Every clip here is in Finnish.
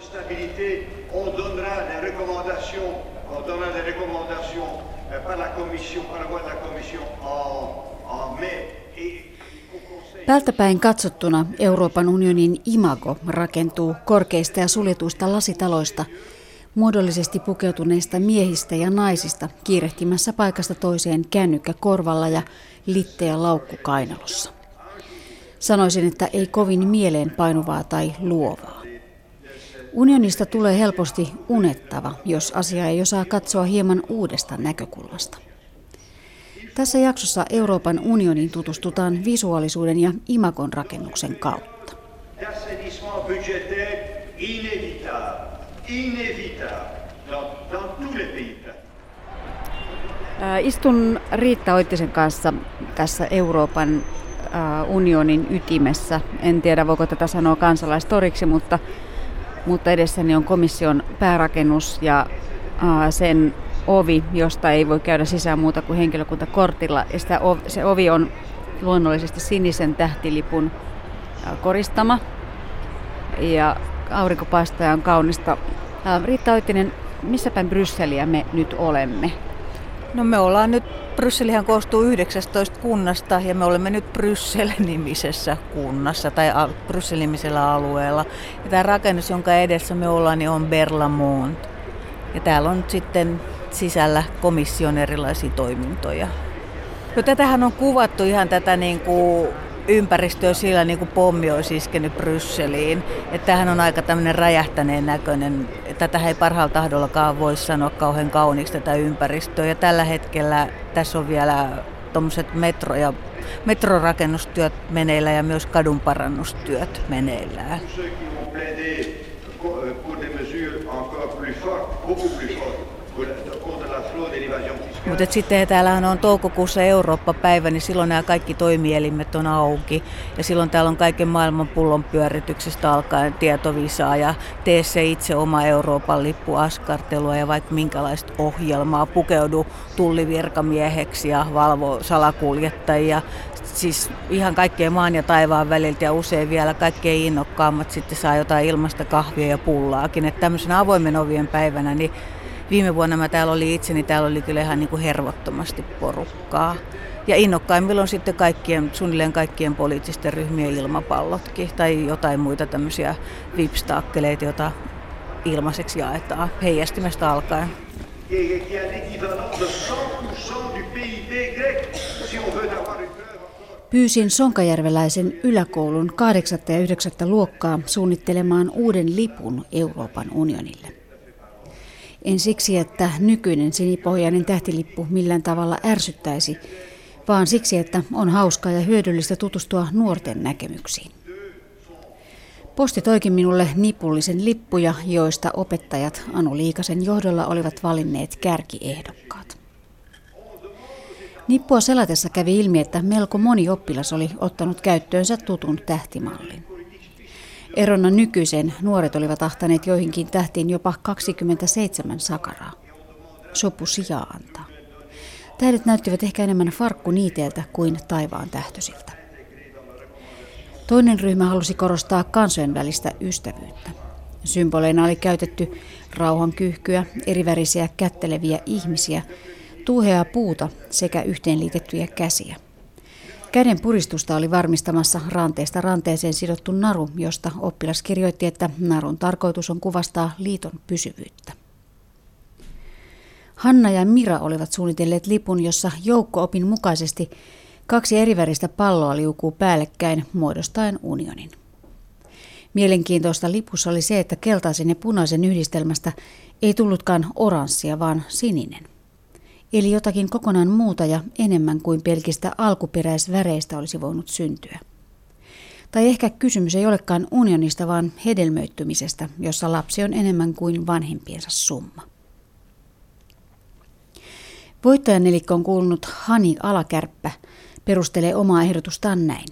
stabilité, on donnera recommandations, on donnera recommandations euh, par la Commission, par la voie de la Commission en, en mai. Päältäpäin katsottuna Euroopan unionin imago rakentuu korkeista ja suljetuista lasitaloista, muodollisesti pukeutuneista miehistä ja naisista kiirehtimässä paikasta toiseen kännykkä korvalla ja litteä laukku kainalossa. Sanoisin, että ei kovin mieleen painuvaa tai luovaa. Unionista tulee helposti unettava, jos asia ei osaa katsoa hieman uudesta näkökulmasta. Tässä jaksossa Euroopan unionin tutustutaan visuaalisuuden ja imagon rakennuksen kautta. Istun Riitta Oittisen kanssa tässä Euroopan unionin ytimessä. En tiedä, voiko tätä sanoa kansalaistoriksi, mutta, mutta edessäni on komission päärakennus ja sen ovi, josta ei voi käydä sisään muuta kuin henkilökuntakortilla. Ja sitä, se ovi on luonnollisesti sinisen tähtilipun koristama. Ja aurinkopaistaja on kaunista. Riitta Oittinen, missä päin Brysseliä me nyt olemme? No me ollaan nyt, Brysselihän koostuu 19 kunnasta ja me olemme nyt Bryssel-nimisessä kunnassa tai Bryssel-nimisellä alueella. Ja tämä rakennus, jonka edessä me ollaan, niin on Berlamont. Ja täällä on sitten sisällä komission erilaisia toimintoja. No, tätähän on kuvattu ihan tätä niin kuin ympäristöä sillä niin kuin pommi olisi iskenyt Brysseliin. Että tämähän on aika tämmöinen räjähtäneen näköinen. Tätä ei parhaalla tahdollakaan voi sanoa kauhean kauniiksi tätä ympäristöä. Ja tällä hetkellä tässä on vielä tuommoiset metro- ja metrorakennustyöt meneillä ja myös kadunparannustyöt meneillään. Mutta sitten täällähän on toukokuussa Eurooppa-päivä, niin silloin nämä kaikki toimielimet on auki. Ja silloin täällä on kaiken maailman pullon pyörityksestä alkaen tietovisaa ja tee se itse oma Euroopan lippu askartelua ja vaikka minkälaista ohjelmaa. Pukeudu tullivirkamieheksi ja valvo salakuljettajia. Siis ihan kaikkien maan ja taivaan väliltä ja usein vielä kaikkein innokkaammat sitten saa jotain ilmasta kahvia ja pullaakin. Että tämmöisenä avoimen ovien päivänä niin viime vuonna mä täällä oli itse, niin täällä oli kyllä ihan niin kuin hervottomasti porukkaa. Ja innokkaimmillaan sitten kaikkien, suunnilleen kaikkien poliittisten ryhmien ilmapallotkin tai jotain muita tämmöisiä vipstaakkeleita, joita ilmaiseksi jaetaan heijastimesta alkaen. Pyysin Sonkajärveläisen yläkoulun 8. ja 9. luokkaa suunnittelemaan uuden lipun Euroopan unionille. En siksi, että nykyinen sinipohjainen tähtilippu millään tavalla ärsyttäisi, vaan siksi, että on hauskaa ja hyödyllistä tutustua nuorten näkemyksiin. Posti toikin minulle nipullisen lippuja, joista opettajat Anu Liikasen johdolla olivat valinneet kärkiehdokkaat. Nippua selatessa kävi ilmi, että melko moni oppilas oli ottanut käyttöönsä tutun tähtimallin. Erona nykyisen nuoret olivat ahtaneet joihinkin tähtiin jopa 27 sakaraa. Sopu sijaa antaa. Tähdet näyttivät ehkä enemmän farkkuniiteeltä kuin taivaan tähtöisiltä. Toinen ryhmä halusi korostaa kansojen välistä ystävyyttä. Symboleina oli käytetty rauhan kyhkyä, erivärisiä kätteleviä ihmisiä, tuuheaa puuta sekä yhteenliitettyjä käsiä. Käden puristusta oli varmistamassa ranteesta ranteeseen sidottu naru, josta oppilas kirjoitti, että narun tarkoitus on kuvastaa liiton pysyvyyttä. Hanna ja Mira olivat suunnitelleet lipun, jossa joukko-opin mukaisesti kaksi eriväristä palloa liukuu päällekkäin muodostaen unionin. Mielenkiintoista lipussa oli se, että keltaisen ja punaisen yhdistelmästä ei tullutkaan oranssia, vaan sininen eli jotakin kokonaan muuta ja enemmän kuin pelkistä alkuperäisväreistä olisi voinut syntyä. Tai ehkä kysymys ei olekaan unionista, vaan hedelmöittymisestä, jossa lapsi on enemmän kuin vanhempiensa summa. Voittajan nelikko on kuulunut Hani Alakärppä, perustelee omaa ehdotustaan näin.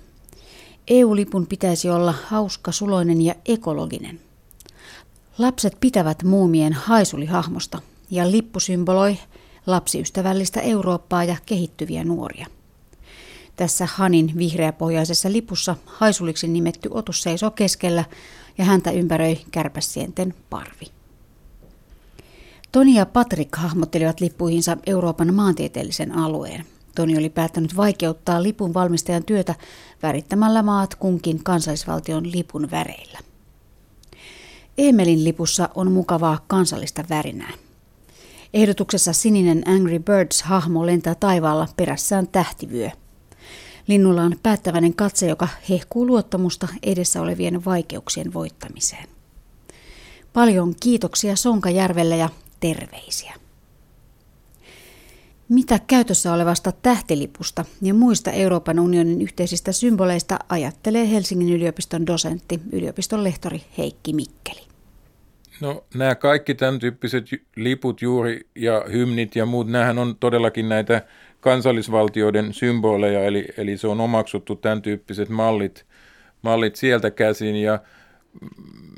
EU-lipun pitäisi olla hauska, suloinen ja ekologinen. Lapset pitävät muumien haisulihahmosta ja lippu symboloi lapsiystävällistä Eurooppaa ja kehittyviä nuoria. Tässä Hanin vihreäpohjaisessa lipussa haisuliksi nimetty otus seisoo keskellä ja häntä ympäröi kärpäsienten parvi. Toni ja Patrick hahmottelivat lippuihinsa Euroopan maantieteellisen alueen. Toni oli päättänyt vaikeuttaa lipun valmistajan työtä värittämällä maat kunkin kansallisvaltion lipun väreillä. Emelin lipussa on mukavaa kansallista värinää. Ehdotuksessa sininen Angry Birds-hahmo lentää taivaalla perässään tähtivyö. Linnulla on päättäväinen katse, joka hehkuu luottamusta edessä olevien vaikeuksien voittamiseen. Paljon kiitoksia Sonkajärvelle ja terveisiä. Mitä käytössä olevasta tähtilipusta ja muista Euroopan unionin yhteisistä symboleista ajattelee Helsingin yliopiston dosentti, yliopiston lehtori Heikki Mikkeli? No nämä kaikki tämän tyyppiset liput juuri ja hymnit ja muut, nämähän on todellakin näitä kansallisvaltioiden symboleja, eli, eli se on omaksuttu tämän tyyppiset mallit, mallit sieltä käsin ja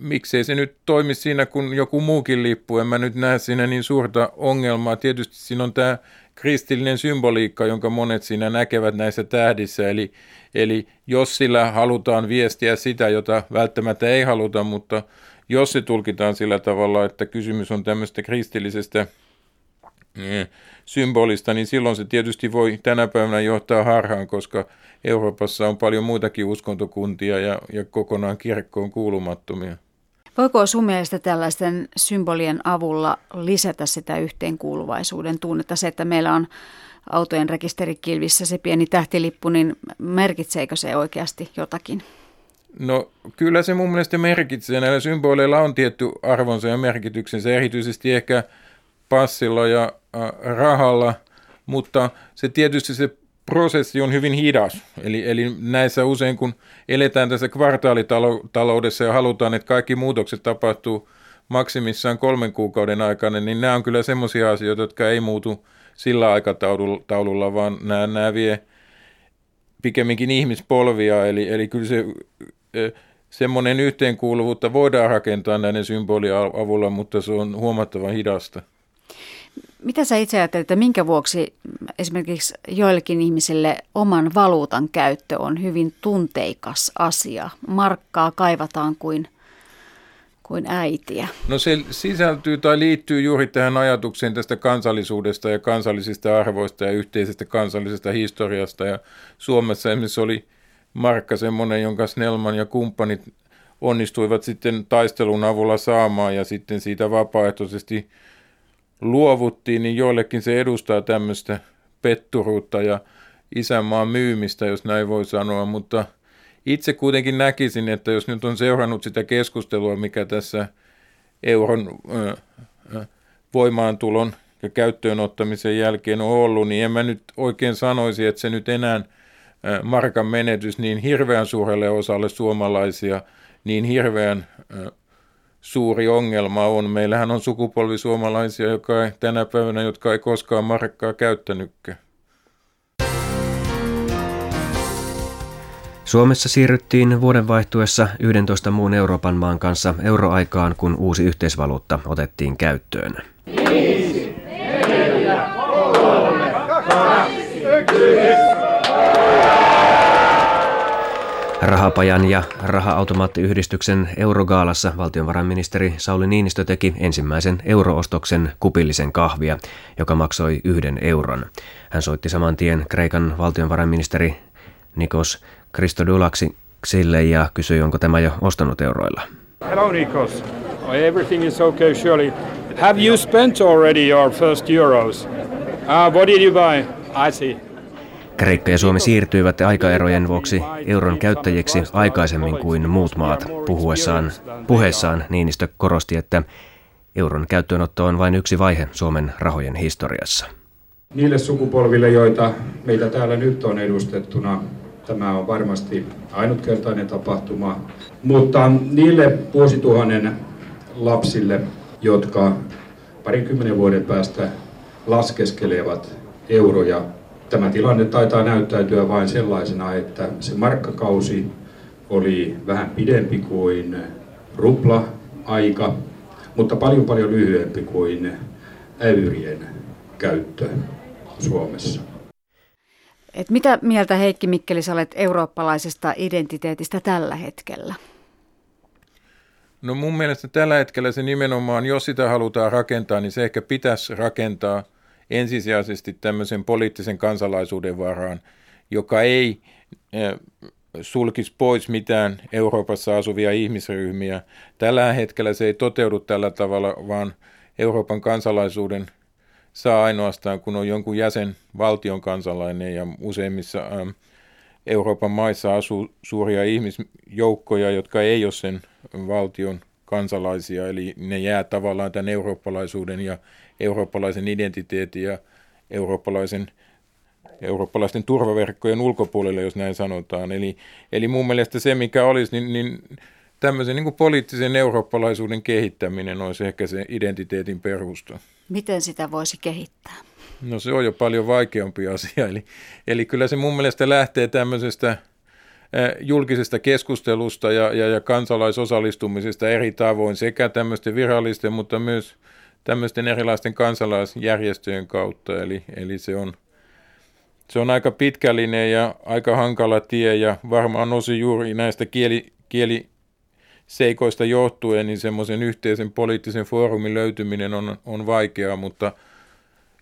miksei se nyt toimi siinä kuin joku muukin lippu. En mä nyt näe siinä niin suurta ongelmaa. Tietysti siinä on tämä kristillinen symboliikka, jonka monet siinä näkevät näissä tähdissä. Eli, eli jos sillä halutaan viestiä sitä, jota välttämättä ei haluta, mutta jos se tulkitaan sillä tavalla, että kysymys on tämmöistä kristillisestä eh, symbolista, niin silloin se tietysti voi tänä päivänä johtaa harhaan, koska Euroopassa on paljon muitakin uskontokuntia ja, ja kokonaan kirkkoon kuulumattomia. Voiko sun mielestä tällaisten symbolien avulla lisätä sitä yhteenkuuluvaisuuden tunnetta? Se, että meillä on autojen rekisterikilvissä se pieni tähtilippu, niin merkitseekö se oikeasti jotakin? No kyllä se mun mielestä merkitsee. Näillä symboleilla on tietty arvonsa ja merkityksensä, erityisesti ehkä passilla ja äh, rahalla, mutta se tietysti se prosessi on hyvin hidas. Eli, eli näissä usein, kun eletään tässä kvartaalitaloudessa ja halutaan, että kaikki muutokset tapahtuu maksimissaan kolmen kuukauden aikana, niin nämä on kyllä semmoisia asioita, jotka ei muutu sillä aikataululla, vaan nämä, nämä vie pikemminkin ihmispolvia. Eli, eli kyllä se semmoinen yhteenkuuluvuutta voidaan rakentaa näiden symbolien avulla, mutta se on huomattavan hidasta. Mitä sä itse ajattelet, että minkä vuoksi esimerkiksi joillekin ihmisille oman valuutan käyttö on hyvin tunteikas asia? Markkaa kaivataan kuin, kuin äitiä. No se sisältyy tai liittyy juuri tähän ajatukseen tästä kansallisuudesta ja kansallisista arvoista ja yhteisestä kansallisesta historiasta. Ja Suomessa esimerkiksi oli markka semmoinen, jonka Snellman ja kumppanit onnistuivat sitten taistelun avulla saamaan ja sitten siitä vapaaehtoisesti – luovuttiin, niin joillekin se edustaa tämmöistä petturuutta ja isänmaan myymistä, jos näin voi sanoa, mutta itse kuitenkin näkisin, että jos nyt on seurannut sitä keskustelua, mikä tässä euron äh, voimaantulon ja käyttöön ottamisen jälkeen on ollut, niin en mä nyt oikein sanoisi, että se nyt enää markan menetys niin hirveän suurelle osalle suomalaisia, niin hirveän suuri ongelma on. Meillähän on sukupolvi suomalaisia, joka ei, tänä päivänä, jotka ei koskaan markkaa käyttänytkään. Suomessa siirryttiin vuoden vaihtuessa 11 muun Euroopan maan kanssa euroaikaan, kun uusi yhteisvaluutta otettiin käyttöön. 5, Rahapajan ja raha-automaattiyhdistyksen Eurogaalassa valtiovarainministeri Sauli Niinistö teki ensimmäisen euroostoksen kupillisen kahvia, joka maksoi yhden euron. Hän soitti saman tien Kreikan valtiovarainministeri Nikos Christodoulaksille ja kysyi, onko tämä jo ostanut euroilla. Hello Nikos. Everything is okay surely. Have you spent already your first euros? Uh, what did you buy? I see. Kreikka ja Suomi siirtyivät aikaerojen vuoksi euron käyttäjiksi aikaisemmin kuin muut maat. Puhuessaan, puheessaan Niinistö korosti, että euron käyttöönotto on vain yksi vaihe Suomen rahojen historiassa. Niille sukupolville, joita meitä täällä nyt on edustettuna, tämä on varmasti ainutkertainen tapahtuma. Mutta niille vuosituhannen lapsille, jotka parinkymmenen vuoden päästä laskeskelevat euroja Tämä tilanne taitaa näyttäytyä vain sellaisena, että se markkakausi oli vähän pidempi kuin rupla-aika, mutta paljon paljon lyhyempi kuin äyrien käyttö Suomessa. Et mitä mieltä Heikki Mikkelis olet eurooppalaisesta identiteetistä tällä hetkellä? No mun mielestä tällä hetkellä se nimenomaan, jos sitä halutaan rakentaa, niin se ehkä pitäisi rakentaa ensisijaisesti tämmöisen poliittisen kansalaisuuden varaan, joka ei eh, sulkisi pois mitään Euroopassa asuvia ihmisryhmiä. Tällä hetkellä se ei toteudu tällä tavalla, vaan Euroopan kansalaisuuden saa ainoastaan, kun on jonkun jäsenvaltion kansalainen ja useimmissa ähm, Euroopan maissa asuu suuria ihmisjoukkoja, jotka ei ole sen valtion kansalaisia, eli ne jää tavallaan tämän eurooppalaisuuden ja eurooppalaisen identiteetin ja eurooppalaisen, eurooppalaisten turvaverkkojen ulkopuolelle, jos näin sanotaan. Eli, eli mun mielestä se, mikä olisi, niin, niin tämmöisen niin kuin poliittisen eurooppalaisuuden kehittäminen olisi ehkä se identiteetin perusta. Miten sitä voisi kehittää? No se on jo paljon vaikeampi asia. Eli, eli kyllä se mun mielestä lähtee tämmöisestä julkisesta keskustelusta ja, ja, ja kansalaisosallistumisesta eri tavoin sekä tämmöisten virallisten, mutta myös tämmöisten erilaisten kansalaisjärjestöjen kautta. Eli, eli se, on, se on aika pitkällinen ja aika hankala tie ja varmaan osi juuri näistä kieli, kieli seikoista johtuen, niin semmoisen yhteisen poliittisen foorumin löytyminen on, on vaikeaa, mutta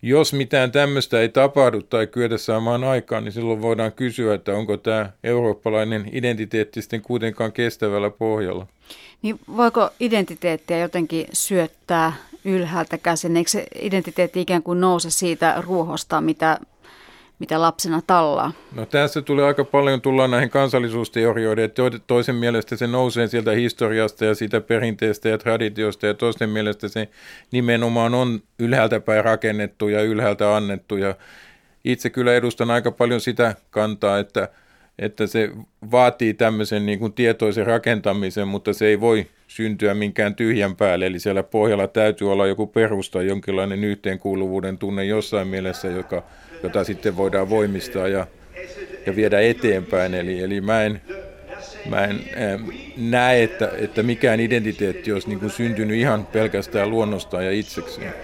jos mitään tämmöistä ei tapahdu tai kyetä saamaan aikaan, niin silloin voidaan kysyä, että onko tämä eurooppalainen identiteetti sitten kuitenkaan kestävällä pohjalla. Niin voiko identiteettiä jotenkin syöttää ylhäältä käsin? Eikö se identiteetti ikään kuin nouse siitä ruohosta, mitä mitä lapsena tallaa? No tässä tulee aika paljon tulla näihin kansallisuusteorioiden, että toisen mielestä se nousee sieltä historiasta ja siitä perinteestä ja traditiosta ja toisten mielestä se nimenomaan on ylhäältä päin rakennettu ja ylhäältä annettu ja itse kyllä edustan aika paljon sitä kantaa, että, että se vaatii tämmöisen niin kuin tietoisen rakentamisen, mutta se ei voi syntyä minkään tyhjän päälle, eli siellä pohjalla täytyy olla joku perusta, jonkinlainen yhteenkuuluvuuden tunne jossain mielessä, joka jota sitten voidaan voimistaa ja, ja viedä eteenpäin. Eli, eli mä en, mä en näe, että, että mikään identiteetti olisi niin kuin syntynyt ihan pelkästään luonnostaan ja itsekseen.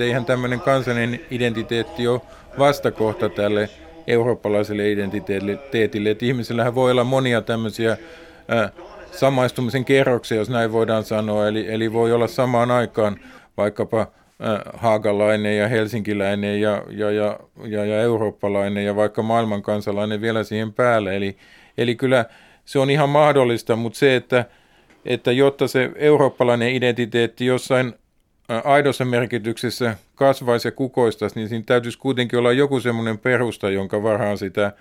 Eihän tämmöinen kansallinen identiteetti ole vastakohta tälle eurooppalaiselle identiteetille, että ihmisillähän voi olla monia tämmöisiä äh, samaistumisen kerroksia, jos näin voidaan sanoa, eli, eli voi olla samaan aikaan vaikkapa haagalainen ja helsinkiläinen ja, ja, ja, ja, ja eurooppalainen ja vaikka maailmankansalainen vielä siihen päälle. Eli, eli kyllä se on ihan mahdollista, mutta se, että, että jotta se eurooppalainen identiteetti jossain aidossa merkityksessä kasvaisi ja kukoistaisi, niin siinä täytyisi kuitenkin olla joku semmoinen perusta, jonka varhaan sitä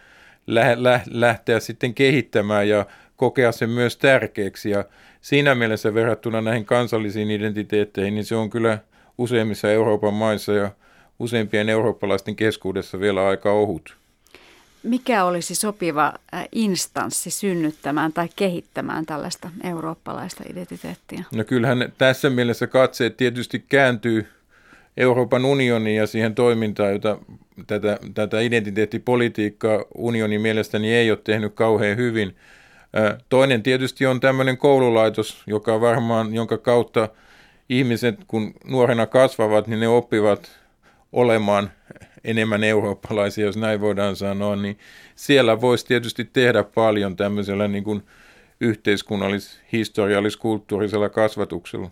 lä- lä- lähteä sitten kehittämään ja kokea sen myös tärkeäksi. Ja siinä mielessä verrattuna näihin kansallisiin identiteetteihin, niin se on kyllä – useimmissa Euroopan maissa ja useimpien eurooppalaisten keskuudessa vielä aika ohut. Mikä olisi sopiva instanssi synnyttämään tai kehittämään tällaista eurooppalaista identiteettiä? No kyllähän tässä mielessä katseet tietysti kääntyy Euroopan unioniin ja siihen toimintaan, jota tätä, tätä identiteettipolitiikkaa unionin mielestäni ei ole tehnyt kauhean hyvin. Toinen tietysti on tämmöinen koululaitos, joka varmaan, jonka kautta – ihmiset, kun nuorena kasvavat, niin ne oppivat olemaan enemmän eurooppalaisia, jos näin voidaan sanoa, niin siellä voisi tietysti tehdä paljon tämmöisellä niin kuin yhteiskunnallis-, historiallis-kulttuurisella kasvatuksella.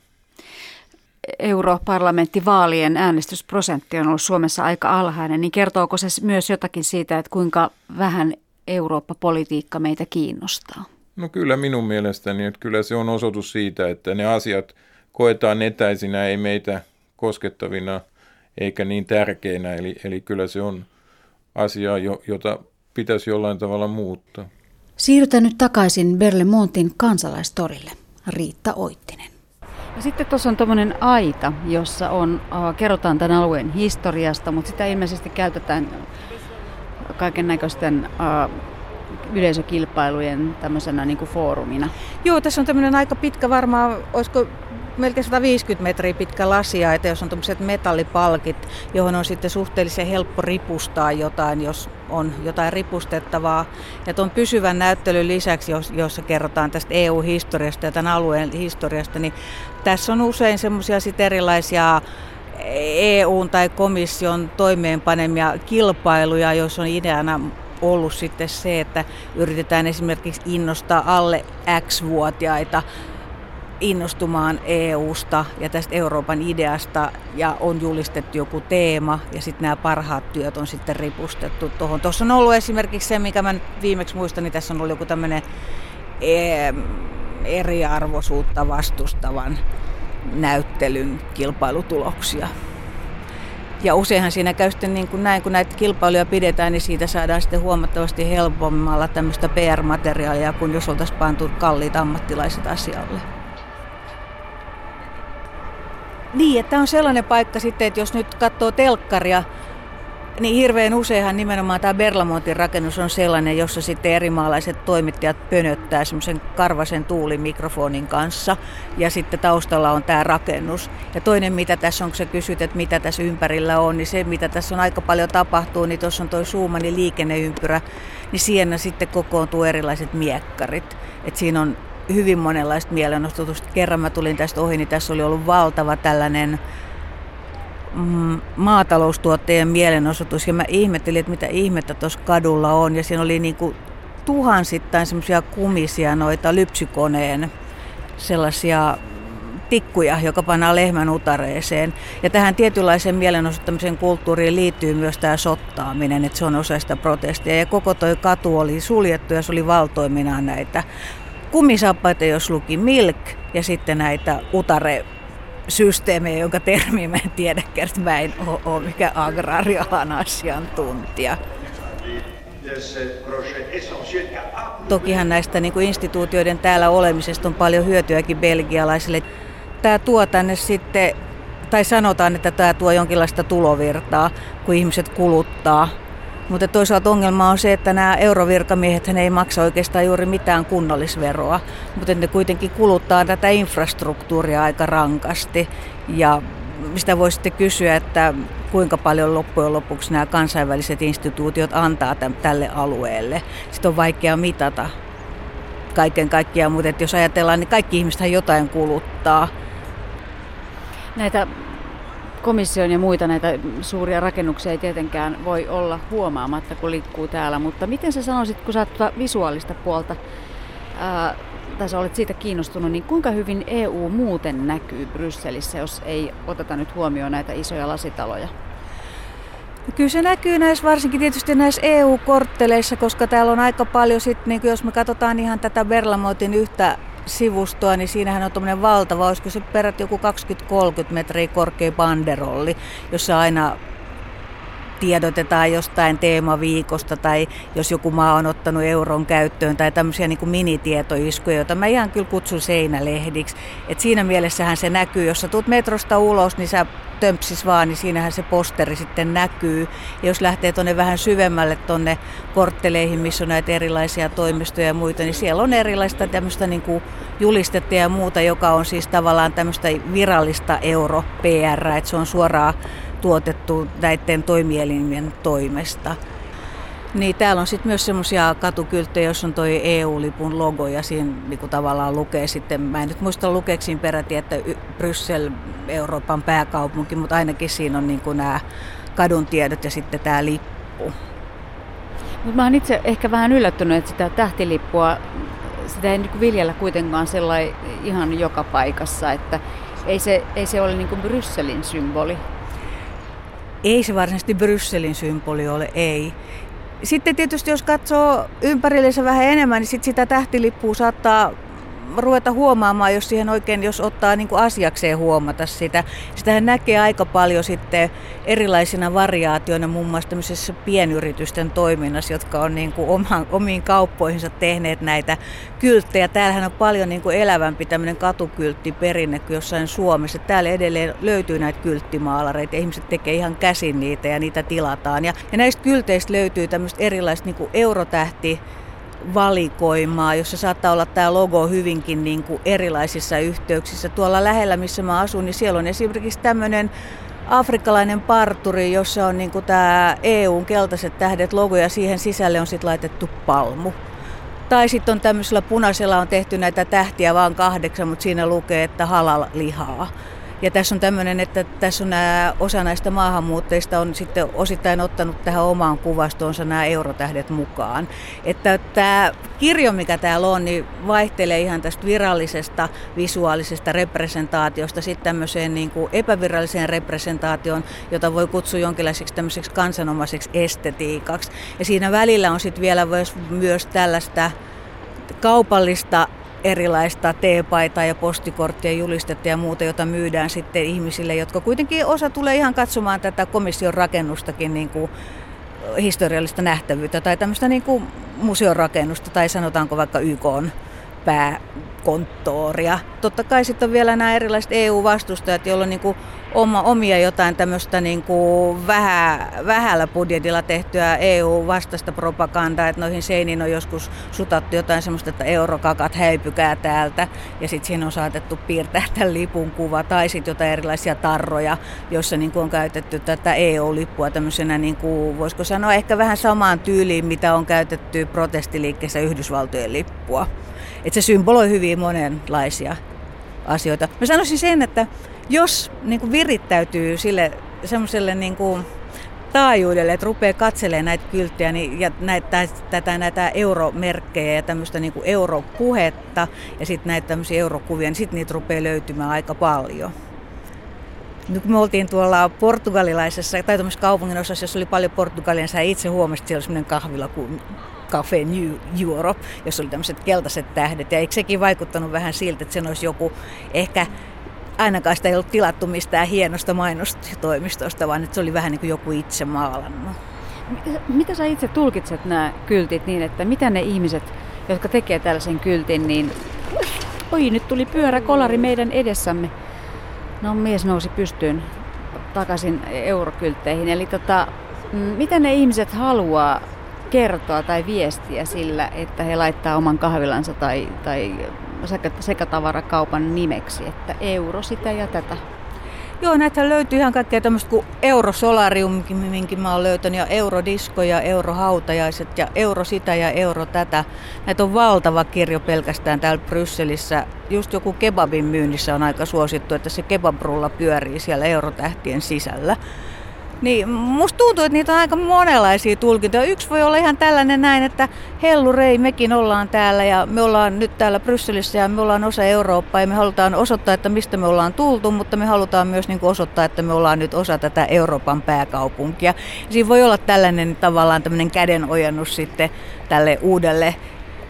Europarlamenttivaalien äänestysprosentti on ollut Suomessa aika alhainen, niin kertooko se myös jotakin siitä, että kuinka vähän Eurooppa-politiikka meitä kiinnostaa? No kyllä minun mielestäni, että kyllä se on osoitus siitä, että ne asiat – koetaan etäisinä, ei meitä koskettavina eikä niin tärkeinä. Eli, eli kyllä se on asia, jota pitäisi jollain tavalla muuttaa. Siirrytään nyt takaisin Berlemontin kansalaistorille. Riitta Oittinen. Ja sitten tuossa on tuommoinen aita, jossa on, uh, kerrotaan tämän alueen historiasta, mutta sitä ilmeisesti käytetään kaiken näköisten uh, yleisökilpailujen tämmöisenä niin kuin foorumina. Joo, tässä on tämmöinen aika pitkä varmaan, olisiko melkein 150 metriä pitkä lasia, että jos on tuommoiset metallipalkit, johon on sitten suhteellisen helppo ripustaa jotain, jos on jotain ripustettavaa. Ja tuon pysyvän näyttelyn lisäksi, jossa kerrotaan tästä EU-historiasta ja tämän alueen historiasta, niin tässä on usein semmoisia erilaisia EUn tai komission toimeenpanemia kilpailuja, joissa on ideana ollut sitten se, että yritetään esimerkiksi innostaa alle X-vuotiaita innostumaan EUsta ja tästä Euroopan ideasta ja on julistettu joku teema ja sitten nämä parhaat työt on sitten ripustettu tuohon. Tuossa on ollut esimerkiksi se, mikä mä viimeksi muistan, niin tässä on ollut joku tämmöinen eriarvoisuutta vastustavan näyttelyn kilpailutuloksia. Ja useinhan siinä käy sitten niin kuin näin, kun näitä kilpailuja pidetään, niin siitä saadaan sitten huomattavasti helpommalla tämmöistä PR-materiaalia, kuin jos oltaisiin pantu kalliit ammattilaiset asialle. Niin, että on sellainen paikka sitten, että jos nyt katsoo telkkaria, niin hirveän useinhan nimenomaan tämä Berlamontin rakennus on sellainen, jossa sitten eri maalaiset toimittajat pönöttää semmoisen karvasen tuulimikrofonin kanssa ja sitten taustalla on tämä rakennus. Ja toinen mitä tässä on, kun sä kysyt, että mitä tässä ympärillä on, niin se mitä tässä on aika paljon tapahtuu, niin tuossa on toi Suumanin liikenneympyrä, niin siinä sitten kokoontuu erilaiset miekkarit. Et siinä on hyvin monenlaista mielenostutusta. Kerran mä tulin tästä ohi, niin tässä oli ollut valtava tällainen mm, maataloustuottajien mielenosoitus ja mä ihmettelin, että mitä ihmettä tuossa kadulla on ja siinä oli niinku tuhansittain semmoisia kumisia noita lypsykoneen sellaisia tikkuja, joka pannaan lehmän utareeseen. Ja tähän tietynlaiseen mielenosoittamisen kulttuuriin liittyy myös tämä sottaaminen, että se on osa sitä protestia. Ja koko tuo katu oli suljettu ja se oli valtoiminaan näitä kumisappaita, jos luki milk, ja sitten näitä utare systeemejä, jonka termi mä en tiedä, että mä en ole, mikään agraarialan asiantuntija. Tokihan näistä niin kuin instituutioiden täällä olemisesta on paljon hyötyäkin belgialaisille. Tämä tuo tänne sitten, tai sanotaan, että tämä tuo jonkinlaista tulovirtaa, kun ihmiset kuluttaa mutta toisaalta ongelma on se, että nämä eurovirkamiehet ei maksa oikeastaan juuri mitään kunnallisveroa, mutta ne kuitenkin kuluttaa tätä infrastruktuuria aika rankasti. Ja sitä voi sitten kysyä, että kuinka paljon loppujen lopuksi nämä kansainväliset instituutiot antaa tälle alueelle. Sitten on vaikea mitata kaiken kaikkiaan, mutta jos ajatellaan, niin kaikki ihmiset jotain kuluttaa. Näitä komission ja muita näitä suuria rakennuksia ei tietenkään voi olla huomaamatta, kun liikkuu täällä, mutta miten sä sanoisit, kun sä oot tuota visuaalista puolta, ää, tai sä olet siitä kiinnostunut, niin kuinka hyvin EU muuten näkyy Brysselissä, jos ei oteta nyt huomioon näitä isoja lasitaloja? No kyllä se näkyy näissä, varsinkin tietysti näissä EU-kortteleissa, koska täällä on aika paljon, sit, niin jos me katsotaan ihan tätä Berlamotin yhtä sivustoa, niin siinähän on tuommoinen valtava, olisiko se perät joku 20-30 metriä korkea banderolli, jossa aina tiedotetaan jostain teemaviikosta tai jos joku maa on ottanut euron käyttöön tai tämmöisiä niin kuin minitietoiskuja, joita mä ihan kyllä kutsun seinälehdiksi. Et siinä mielessähän se näkyy, jos sä tulet metrosta ulos, niin sä tömpsis vaan, niin siinähän se posteri sitten näkyy. Ja jos lähtee tuonne vähän syvemmälle tuonne kortteleihin, missä on näitä erilaisia toimistoja ja muita, niin siellä on erilaista tämmöistä niin julistetta ja muuta, joka on siis tavallaan tämmöistä virallista euro-PR, että se on suoraan tuotettu näiden toimielimien toimesta. Niin täällä on sitten myös semmoisia katukylttejä, jos on toi EU-lipun logo ja siinä niin tavallaan lukee sitten, mä en nyt muista lukeeksi peräti, että Bryssel Euroopan pääkaupunki, mutta ainakin siinä on niin nämä kadun tiedot ja sitten tämä lippu. Mutta mä oon itse ehkä vähän yllättynyt, että sitä tähtilippua, sitä ei niin viljellä kuitenkaan sellainen ihan joka paikassa, että ei se, ei se ole niin kuin Brysselin symboli. Ei se varsinaisesti Brysselin symboli ole, ei. Sitten tietysti jos katsoo ympärillensä vähän enemmän, niin sit sitä tähtilippua saattaa ruveta huomaamaan, jos siihen oikein, jos ottaa niin kuin asiakseen huomata sitä. Sitähän näkee aika paljon sitten erilaisina variaatioina, muun muassa tämmöisessä pienyritysten toiminnassa, jotka on niin kuin oman, omiin kauppoihinsa tehneet näitä kylttejä. Täällähän on paljon niin kuin elävämpi tämmöinen katukylttiperinne kuin jossain Suomessa. Täällä edelleen löytyy näitä kylttimaalareita. Ihmiset tekee ihan käsin niitä ja niitä tilataan. Ja, ja näistä kylteistä löytyy tämmöistä erilaista niin kuin eurotähti valikoimaa, jossa saattaa olla tämä logo hyvinkin niin kuin erilaisissa yhteyksissä. Tuolla lähellä, missä mä asun, niin siellä on esimerkiksi tämmöinen afrikkalainen parturi, jossa on niin kuin tämä EUn keltaiset tähdet logo ja siihen sisälle on sitten laitettu palmu. Tai sitten on tämmöisellä punaisella on tehty näitä tähtiä vaan kahdeksan, mutta siinä lukee, että halal lihaa. Ja tässä on tämmöinen, että tässä on nämä, osa näistä maahanmuuttajista on sitten osittain ottanut tähän omaan kuvastoonsa nämä eurotähdet mukaan. Että tämä kirjo, mikä täällä on, niin vaihtelee ihan tästä virallisesta visuaalisesta representaatiosta sitten tämmöiseen niin kuin epäviralliseen representaatioon, jota voi kutsua jonkinlaiseksi tämmöiseksi kansanomaiseksi estetiikaksi. Ja siinä välillä on sitten vielä myös tällaista kaupallista erilaista teepaitaa ja postikorttia, julistetta ja muuta, jota myydään sitten ihmisille, jotka kuitenkin osa tulee ihan katsomaan tätä komission rakennustakin niin kuin historiallista nähtävyyttä tai tämmöistä niin kuin museon rakennusta tai sanotaanko vaikka YK on pääkonttoria. Totta kai sitten on vielä nämä erilaiset EU-vastustajat, joilla on niin kuin oma, omia jotain tämmöistä niin kuin vähä, vähällä budjetilla tehtyä EU-vastaista propagandaa, että noihin seiniin on joskus sutattu jotain semmoista, että eurokakat häipykää täältä ja sitten siinä on saatettu piirtää tämän lipun kuva tai sitten jotain erilaisia tarroja, joissa niin kuin on käytetty tätä EU-lippua tämmöisenä, niin kuin, voisiko sanoa ehkä vähän samaan tyyliin, mitä on käytetty protestiliikkeessä Yhdysvaltojen lippua. Että se symboloi hyvin monenlaisia asioita. Mä sanoisin sen, että jos niin kuin virittäytyy sille semmoiselle niin kuin taajuudelle, että rupeaa katselemaan näitä kylttejä niin, ja näitä, tätä, näitä euromerkkejä ja tämmöistä niin kuin europuhetta ja sitten näitä tämmöisiä eurokuvia, niin sitten niitä rupeaa löytymään aika paljon. Nyt kun me oltiin tuolla portugalilaisessa tai tämmöisessä kaupungin osassa, jossa oli paljon portugalia, sä itse huomasit, että siellä oli semmoinen kahvila Cafe New Europe, jossa oli tämmöiset keltaiset tähdet. Ja eikö sekin vaikuttanut vähän siltä, että sen olisi joku ehkä ainakaan sitä ei ollut tilattu mistään hienosta mainostoimistosta, vaan että se oli vähän niin kuin joku itse maalannut. Mitä sä itse tulkitset nämä kyltit niin, että mitä ne ihmiset, jotka tekee tällaisen kyltin, niin oi nyt tuli pyörä kolari meidän edessämme. No mies nousi pystyyn takaisin eurokyltteihin. Eli tota, mitä ne ihmiset haluaa kertoa tai viestiä sillä, että he laittaa oman kahvilansa tai, tai sekatavarakaupan nimeksi, että euro sitä ja tätä. Joo, näitä löytyy ihan kaikkea tämmöistä kuin Eurosolarium, minkä mä oon löytänyt, ja Eurodisko ja Eurohautajaiset ja Euro sitä ja Euro tätä. Näitä on valtava kirjo pelkästään täällä Brysselissä. Just joku kebabin myynnissä on aika suosittu, että se kebabrulla pyörii siellä eurotähtien sisällä. Niin, musta tuntuu, että niitä on aika monenlaisia tulkintoja. Yksi voi olla ihan tällainen näin, että hellurei, mekin ollaan täällä ja me ollaan nyt täällä Brysselissä ja me ollaan osa Eurooppaa ja me halutaan osoittaa, että mistä me ollaan tultu, mutta me halutaan myös niin kuin osoittaa, että me ollaan nyt osa tätä Euroopan pääkaupunkia. Siinä voi olla tällainen tavallaan tämmöinen kädenojennus sitten tälle uudelle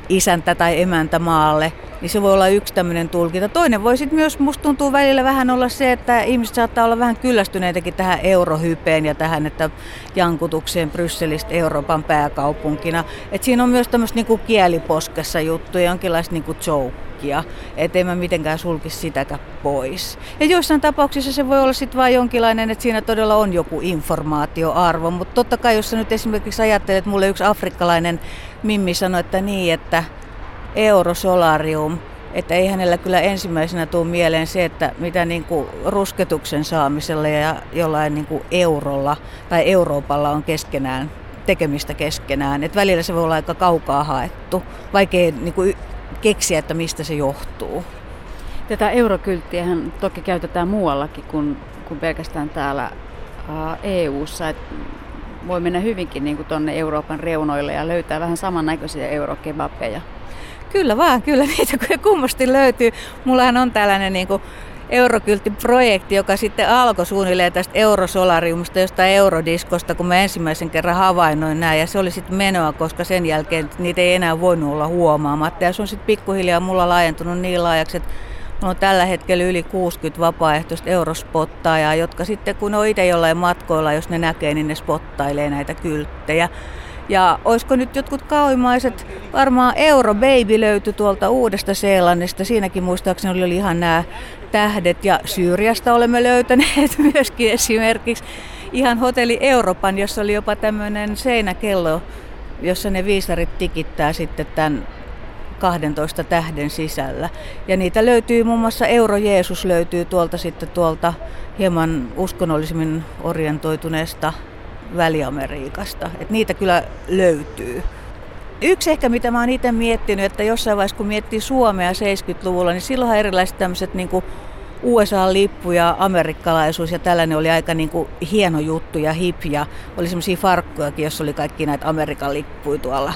isäntä tai emäntä maalle, niin se voi olla yksi tämmöinen tulkinta. Toinen voi sitten myös, musta tuntuu välillä vähän olla se, että ihmiset saattaa olla vähän kyllästyneitäkin tähän eurohypeen ja tähän, että jankutukseen Brysselistä Euroopan pääkaupunkina. Et siinä on myös tämmöistä niinku kieliposkessa juttuja, jonkinlaista niinku joukkia, ettei mä mitenkään sulkisi sitäkään pois. Ja joissain tapauksissa se voi olla sitten vain jonkinlainen, että siinä todella on joku informaatioarvo, mutta totta kai jos sä nyt esimerkiksi ajattelet, että mulle yksi afrikkalainen Mimmi sanoi, että niin, että eurosolarium, että ei hänellä kyllä ensimmäisenä tule mieleen se, että mitä niin kuin rusketuksen saamisella ja jollain niin kuin eurolla tai Euroopalla on keskenään tekemistä keskenään. Et välillä se voi olla aika kaukaa haettu, vaikea niin kuin keksiä, että mistä se johtuu. Tätä eurokylttiähän toki käytetään muuallakin kuin, kuin pelkästään täällä EU-ssa. Voi mennä hyvinkin niin kuin tuonne Euroopan reunoille ja löytää vähän samannäköisiä eurokebabeja. Kyllä vaan, kyllä niitä kummasti löytyy. Mullahan on tällainen niin kuin Eurokyltti-projekti, joka sitten alkoi suunnilleen tästä Eurosolariumista, josta Eurodiskosta, kun mä ensimmäisen kerran havainnoin näin. Ja se oli sitten menoa, koska sen jälkeen niitä ei enää voinut olla huomaamatta. Ja se on sitten pikkuhiljaa mulla laajentunut niin laajaksi, että on tällä hetkellä yli 60 vapaaehtoista eurospottaajaa, jotka sitten kun on itse jollain matkoilla, jos ne näkee, niin ne spottailee näitä kylttejä. Ja olisiko nyt jotkut kauimaiset, varmaan Euro Baby löytyi tuolta Uudesta Seelannista. Siinäkin muistaakseni oli ihan nämä tähdet ja Syyriasta olemme löytäneet myöskin esimerkiksi ihan hotelli Euroopan, jossa oli jopa tämmöinen seinäkello, jossa ne viisarit tikittää sitten tämän 12 tähden sisällä. Ja niitä löytyy muun muassa Euro Jeesus löytyy tuolta sitten tuolta hieman uskonnollisemmin orientoituneesta Väli-Amerikasta. Et niitä kyllä löytyy. Yksi ehkä, mitä mä oon itse miettinyt, että jossain vaiheessa kun miettii Suomea 70-luvulla, niin silloinhan erilaiset tämmöiset niin USA-lippu ja amerikkalaisuus ja tällainen oli aika niin kuin hieno juttu ja hip ja oli semmoisia farkkujakin, jossa oli kaikki näitä Amerikan lippuja tuolla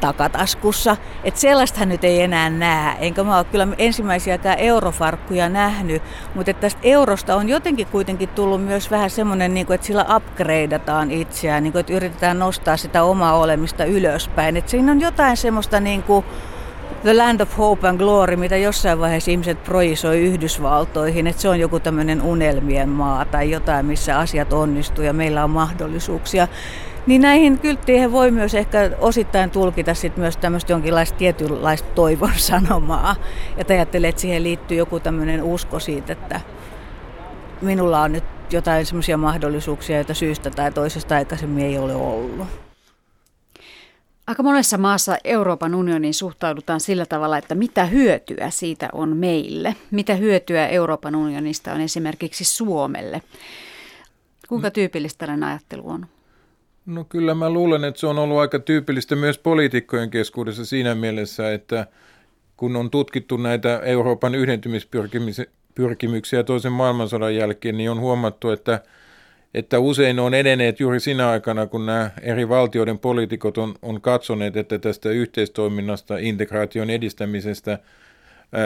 takataskussa. Että sellaistahan nyt ei enää näe, enkä mä ole kyllä ensimmäisiäkään eurofarkkuja nähnyt, mutta tästä eurosta on jotenkin kuitenkin tullut myös vähän semmoinen, niin että sillä upgradeataan itseään, niin kuin, että yritetään nostaa sitä omaa olemista ylöspäin. Että siinä on jotain semmoista niin kuin, The Land of Hope and Glory, mitä jossain vaiheessa ihmiset projisoi Yhdysvaltoihin, että se on joku tämmöinen unelmien maa tai jotain, missä asiat onnistuu ja meillä on mahdollisuuksia. Niin näihin kyltteihin voi myös ehkä osittain tulkita sit myös tämmöistä jonkinlaista tietynlaista toivon sanomaa. Ja ajattelee, että siihen liittyy joku tämmöinen usko siitä, että minulla on nyt jotain semmoisia mahdollisuuksia, joita syystä tai toisesta aikaisemmin ei ole ollut. Aika monessa maassa Euroopan unioniin suhtaudutaan sillä tavalla, että mitä hyötyä siitä on meille. Mitä hyötyä Euroopan unionista on esimerkiksi Suomelle. Kuinka tyypillistä tällainen ajattelu on? No kyllä mä luulen, että se on ollut aika tyypillistä myös poliitikkojen keskuudessa siinä mielessä, että kun on tutkittu näitä Euroopan yhdentymispyrkimyksiä toisen maailmansodan jälkeen, niin on huomattu, että, että usein on edenneet juuri sinä aikana, kun nämä eri valtioiden poliitikot on, on katsoneet, että tästä yhteistoiminnasta, integraation edistämisestä –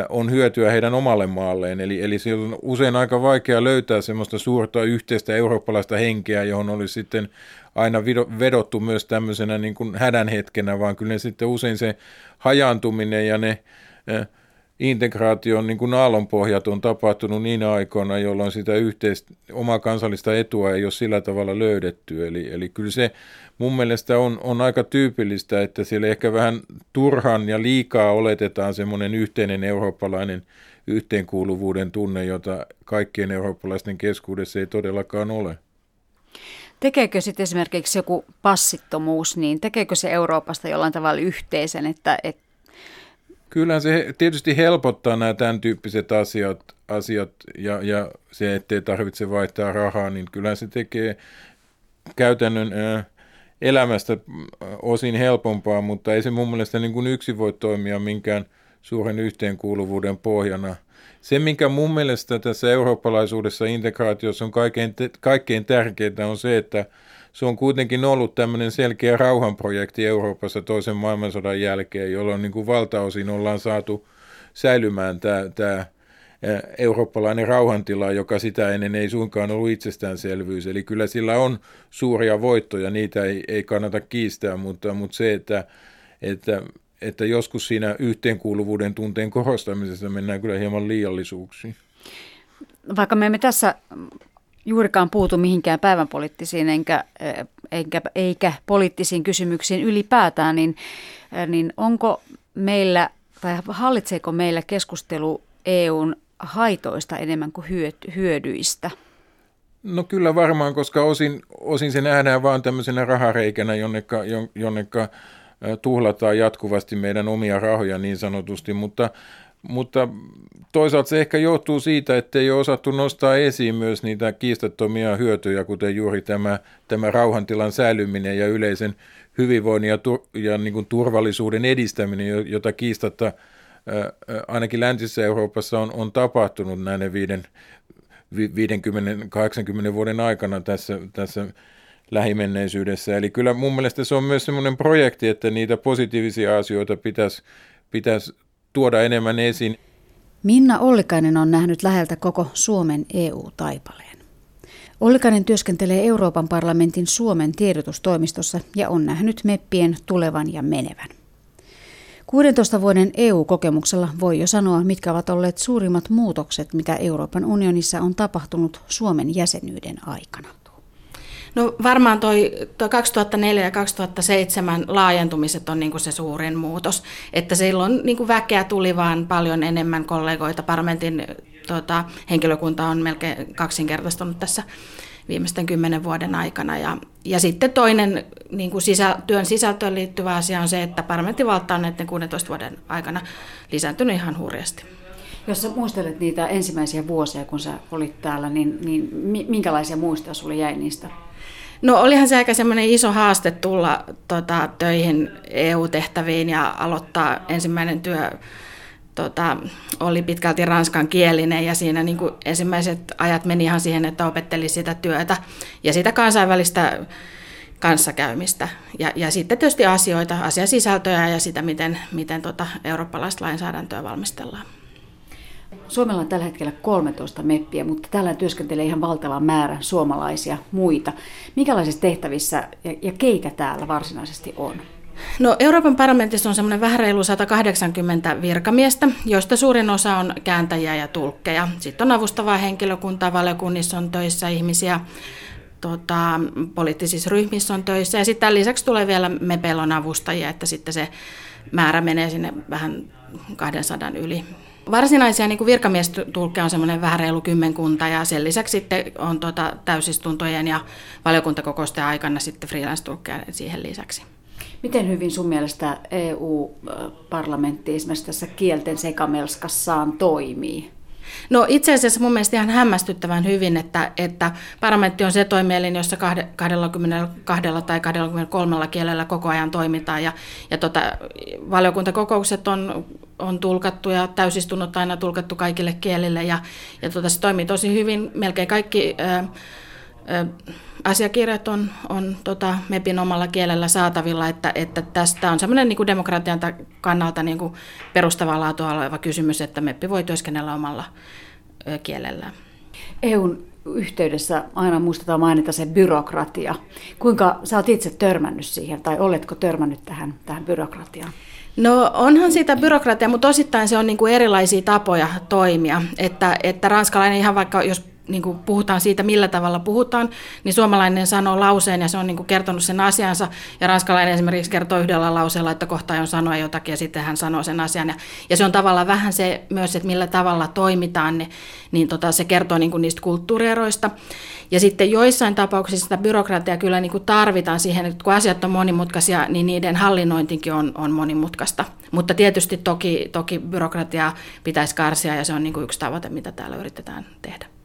on hyötyä heidän omalle maalleen. Eli, eli se on usein aika vaikea löytää semmoista suurta yhteistä eurooppalaista henkeä, johon olisi sitten aina vedottu myös tämmöisenä niin kuin hädän hetkenä, vaan kyllä sitten usein se hajaantuminen ja ne integraation niin kuin aallonpohjat on tapahtunut niin aikoina, jolloin sitä yhteistä, omaa kansallista etua ei ole sillä tavalla löydetty. Eli, eli kyllä se mun mielestä on, on aika tyypillistä, että siellä ehkä vähän turhan ja liikaa oletetaan semmoinen yhteinen eurooppalainen yhteenkuuluvuuden tunne, jota kaikkien eurooppalaisten keskuudessa ei todellakaan ole. Tekeekö sitten esimerkiksi joku passittomuus, niin tekeekö se Euroopasta jollain tavalla yhteisen, että, että Kyllä se tietysti helpottaa nämä tämän tyyppiset asiat, asiat ja, ja se, ettei tarvitse vaihtaa rahaa, niin kyllä se tekee käytännön ää, elämästä osin helpompaa, mutta ei se mun mielestä niin kuin yksi voi toimia minkään suuren yhteenkuuluvuuden pohjana. Se, minkä mun mielestä tässä eurooppalaisuudessa integraatiossa on kaikkein, kaikkein tärkeintä, on se, että se on kuitenkin ollut tämmöinen selkeä rauhanprojekti Euroopassa toisen maailmansodan jälkeen, jolloin niin kuin valtaosin ollaan saatu säilymään tämä, tämä eurooppalainen rauhantila, joka sitä ennen ei suinkaan ollut itsestäänselvyys. Eli kyllä sillä on suuria voittoja, niitä ei, ei kannata kiistää, mutta, mutta se, että, että, että joskus siinä yhteenkuuluvuuden tunteen korostamisessa mennään kyllä hieman liiallisuuksiin. Vaikka me emme tässä juurikaan puutu mihinkään päivänpoliittisiin enkä, enkä, eikä poliittisiin kysymyksiin ylipäätään, niin, niin onko meillä tai hallitseeko meillä keskustelu EUn haitoista enemmän kuin hyödyistä? No kyllä varmaan, koska osin, osin se nähdään vain tämmöisenä rahareikänä, jonneka, jonneka tuhlataan jatkuvasti meidän omia rahoja niin sanotusti, mutta, mutta toisaalta se ehkä johtuu siitä, että ei ole osattu nostaa esiin myös niitä kiistattomia hyötyjä, kuten juuri tämä, tämä rauhantilan säilyminen ja yleisen hyvinvoinnin ja, tur, ja niin kuin turvallisuuden edistäminen, jota kiistatta ainakin läntisessä Euroopassa on, on tapahtunut näiden 50-80 vuoden aikana tässä, tässä lähimenneisyydessä. Eli kyllä mun mielestä se on myös semmoinen projekti, että niitä positiivisia asioita pitäisi, pitäisi tuoda enemmän esiin. Minna Ollikainen on nähnyt läheltä koko Suomen EU-taipaleen. Ollikainen työskentelee Euroopan parlamentin Suomen tiedotustoimistossa ja on nähnyt meppien tulevan ja menevän. 16 vuoden EU-kokemuksella voi jo sanoa, mitkä ovat olleet suurimmat muutokset, mitä Euroopan unionissa on tapahtunut Suomen jäsenyyden aikana. No varmaan toi, toi 2004 ja 2007 laajentumiset on niin se suurin muutos, että silloin niin väkeä tuli vaan paljon enemmän kollegoita. Parlamentin tota, henkilökunta on melkein kaksinkertaistunut tässä viimeisten kymmenen vuoden aikana. Ja, ja sitten toinen niin kuin sisä, työn sisältöön liittyvä asia on se, että parlamentin valta on näiden 16 vuoden aikana lisääntynyt ihan hurjasti. Jos sä muistelet niitä ensimmäisiä vuosia, kun sä olit täällä, niin, niin minkälaisia muistoja sulle jäi niistä? No olihan se aika semmoinen iso haaste tulla tota, töihin EU-tehtäviin ja aloittaa ensimmäinen työ tota, oli pitkälti ranskan kielinen ja siinä niin kuin ensimmäiset ajat meni ihan siihen, että opetteli sitä työtä ja sitä kansainvälistä kanssakäymistä. Ja, ja sitten tietysti asioita, asiasisältöjä ja sitä, miten, miten tota eurooppalaista lainsäädäntöä valmistellaan. Suomella on tällä hetkellä 13 meppiä, mutta täällä työskentelee ihan valtava määrä suomalaisia muita. Minkälaisissa tehtävissä ja, ja keitä täällä varsinaisesti on? No, Euroopan parlamentissa on semmoinen vähän reilu 180 virkamiestä, joista suurin osa on kääntäjiä ja tulkkeja. Sitten on avustavaa henkilökuntaa, valiokunnissa on töissä ihmisiä, tota, poliittisissa ryhmissä on töissä. Ja sitten lisäksi tulee vielä MEPELON avustajia, että sitten se määrä menee sinne vähän 200 yli. Varsinaisia niin virkamiestulkkeja on semmoinen vähän reilu kymmenkunta ja sen lisäksi sitten on tuota, täysistuntojen ja valiokuntakokousten aikana sitten freelance-tulkkeja siihen lisäksi. Miten hyvin sun mielestä EU-parlamentti esimerkiksi tässä kielten sekamelskassaan toimii? No itse asiassa mun mielestä ihan hämmästyttävän hyvin, että, että parlamentti on se toimielin, jossa 22 tai 23 kielellä koko ajan toimitaan ja, ja tota, valiokuntakokoukset on, on tulkattu ja täysistunnot aina tulkattu kaikille kielille ja, ja tota, se toimii tosi hyvin. Melkein kaikki ää, ää, asiakirjat on, on tota, MEPin omalla kielellä saatavilla, että, että tästä on semmoinen niin kuin demokratian kannalta niin kuin perustavaa laatua oleva kysymys, että MEPpi voi työskennellä omalla ö, kielellään. EUn yhteydessä aina muistetaan mainita se byrokratia. Kuinka sä oot itse törmännyt siihen, tai oletko törmännyt tähän, tähän byrokratiaan? No onhan siitä byrokratia, mutta osittain se on niin kuin erilaisia tapoja toimia. Että, että ranskalainen ihan vaikka, jos niin kuin puhutaan siitä, millä tavalla puhutaan, niin suomalainen sanoo lauseen ja se on niin kuin kertonut sen asiansa. Ja ranskalainen esimerkiksi kertoo yhdellä lauseella, että kohta on sanoa jotakin ja sitten hän sanoo sen asian. Ja, ja se on tavallaan vähän se myös, että millä tavalla toimitaan, niin, niin tota, se kertoo niin kuin niistä kulttuurieroista. Ja sitten joissain tapauksissa sitä byrokratiaa kyllä niin kuin tarvitaan siihen, että kun asiat on monimutkaisia, niin niiden hallinnointikin on, on monimutkaista. Mutta tietysti toki, toki byrokratiaa pitäisi karsia ja se on niin kuin yksi tavoite, mitä täällä yritetään tehdä.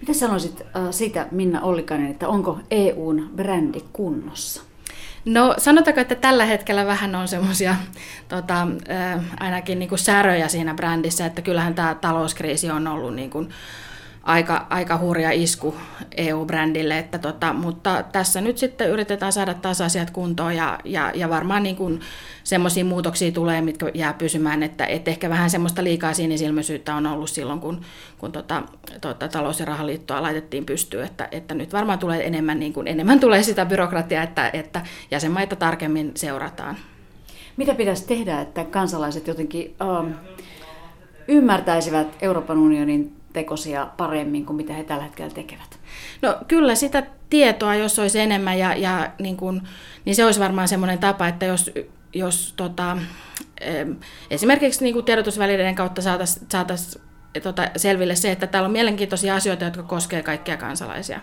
Mitä sanoisit äh, siitä, Minna Ollikainen, että onko EUn brändi kunnossa? No sanotaanko, että tällä hetkellä vähän on semmoisia tota, äh, ainakin niin kuin säröjä siinä brändissä, että kyllähän tämä talouskriisi on ollut niin kuin, aika, aika hurja isku EU-brändille, että tota, mutta tässä nyt sitten yritetään saada taas asiat kuntoon ja, ja, ja varmaan niin kuin semmoisia muutoksia tulee, mitkä jää pysymään, että et ehkä vähän semmoista liikaa sinisilmäisyyttä on ollut silloin, kun, kun tota, tota, talous- ja rahaliittoa laitettiin pystyyn, että, että nyt varmaan tulee enemmän, niin kuin, enemmän tulee sitä byrokratiaa, että, että jäsenmaita tarkemmin seurataan. Mitä pitäisi tehdä, että kansalaiset jotenkin um, ymmärtäisivät Euroopan unionin tekosia paremmin kuin mitä he tällä hetkellä tekevät? No kyllä sitä tietoa, jos olisi enemmän, ja, ja niin, kuin, niin se olisi varmaan semmoinen tapa, että jos, jos tota, esimerkiksi niin tiedotusvälineiden kautta saataisiin saatais, tota, selville se, että täällä on mielenkiintoisia asioita, jotka koskevat kaikkia kansalaisia.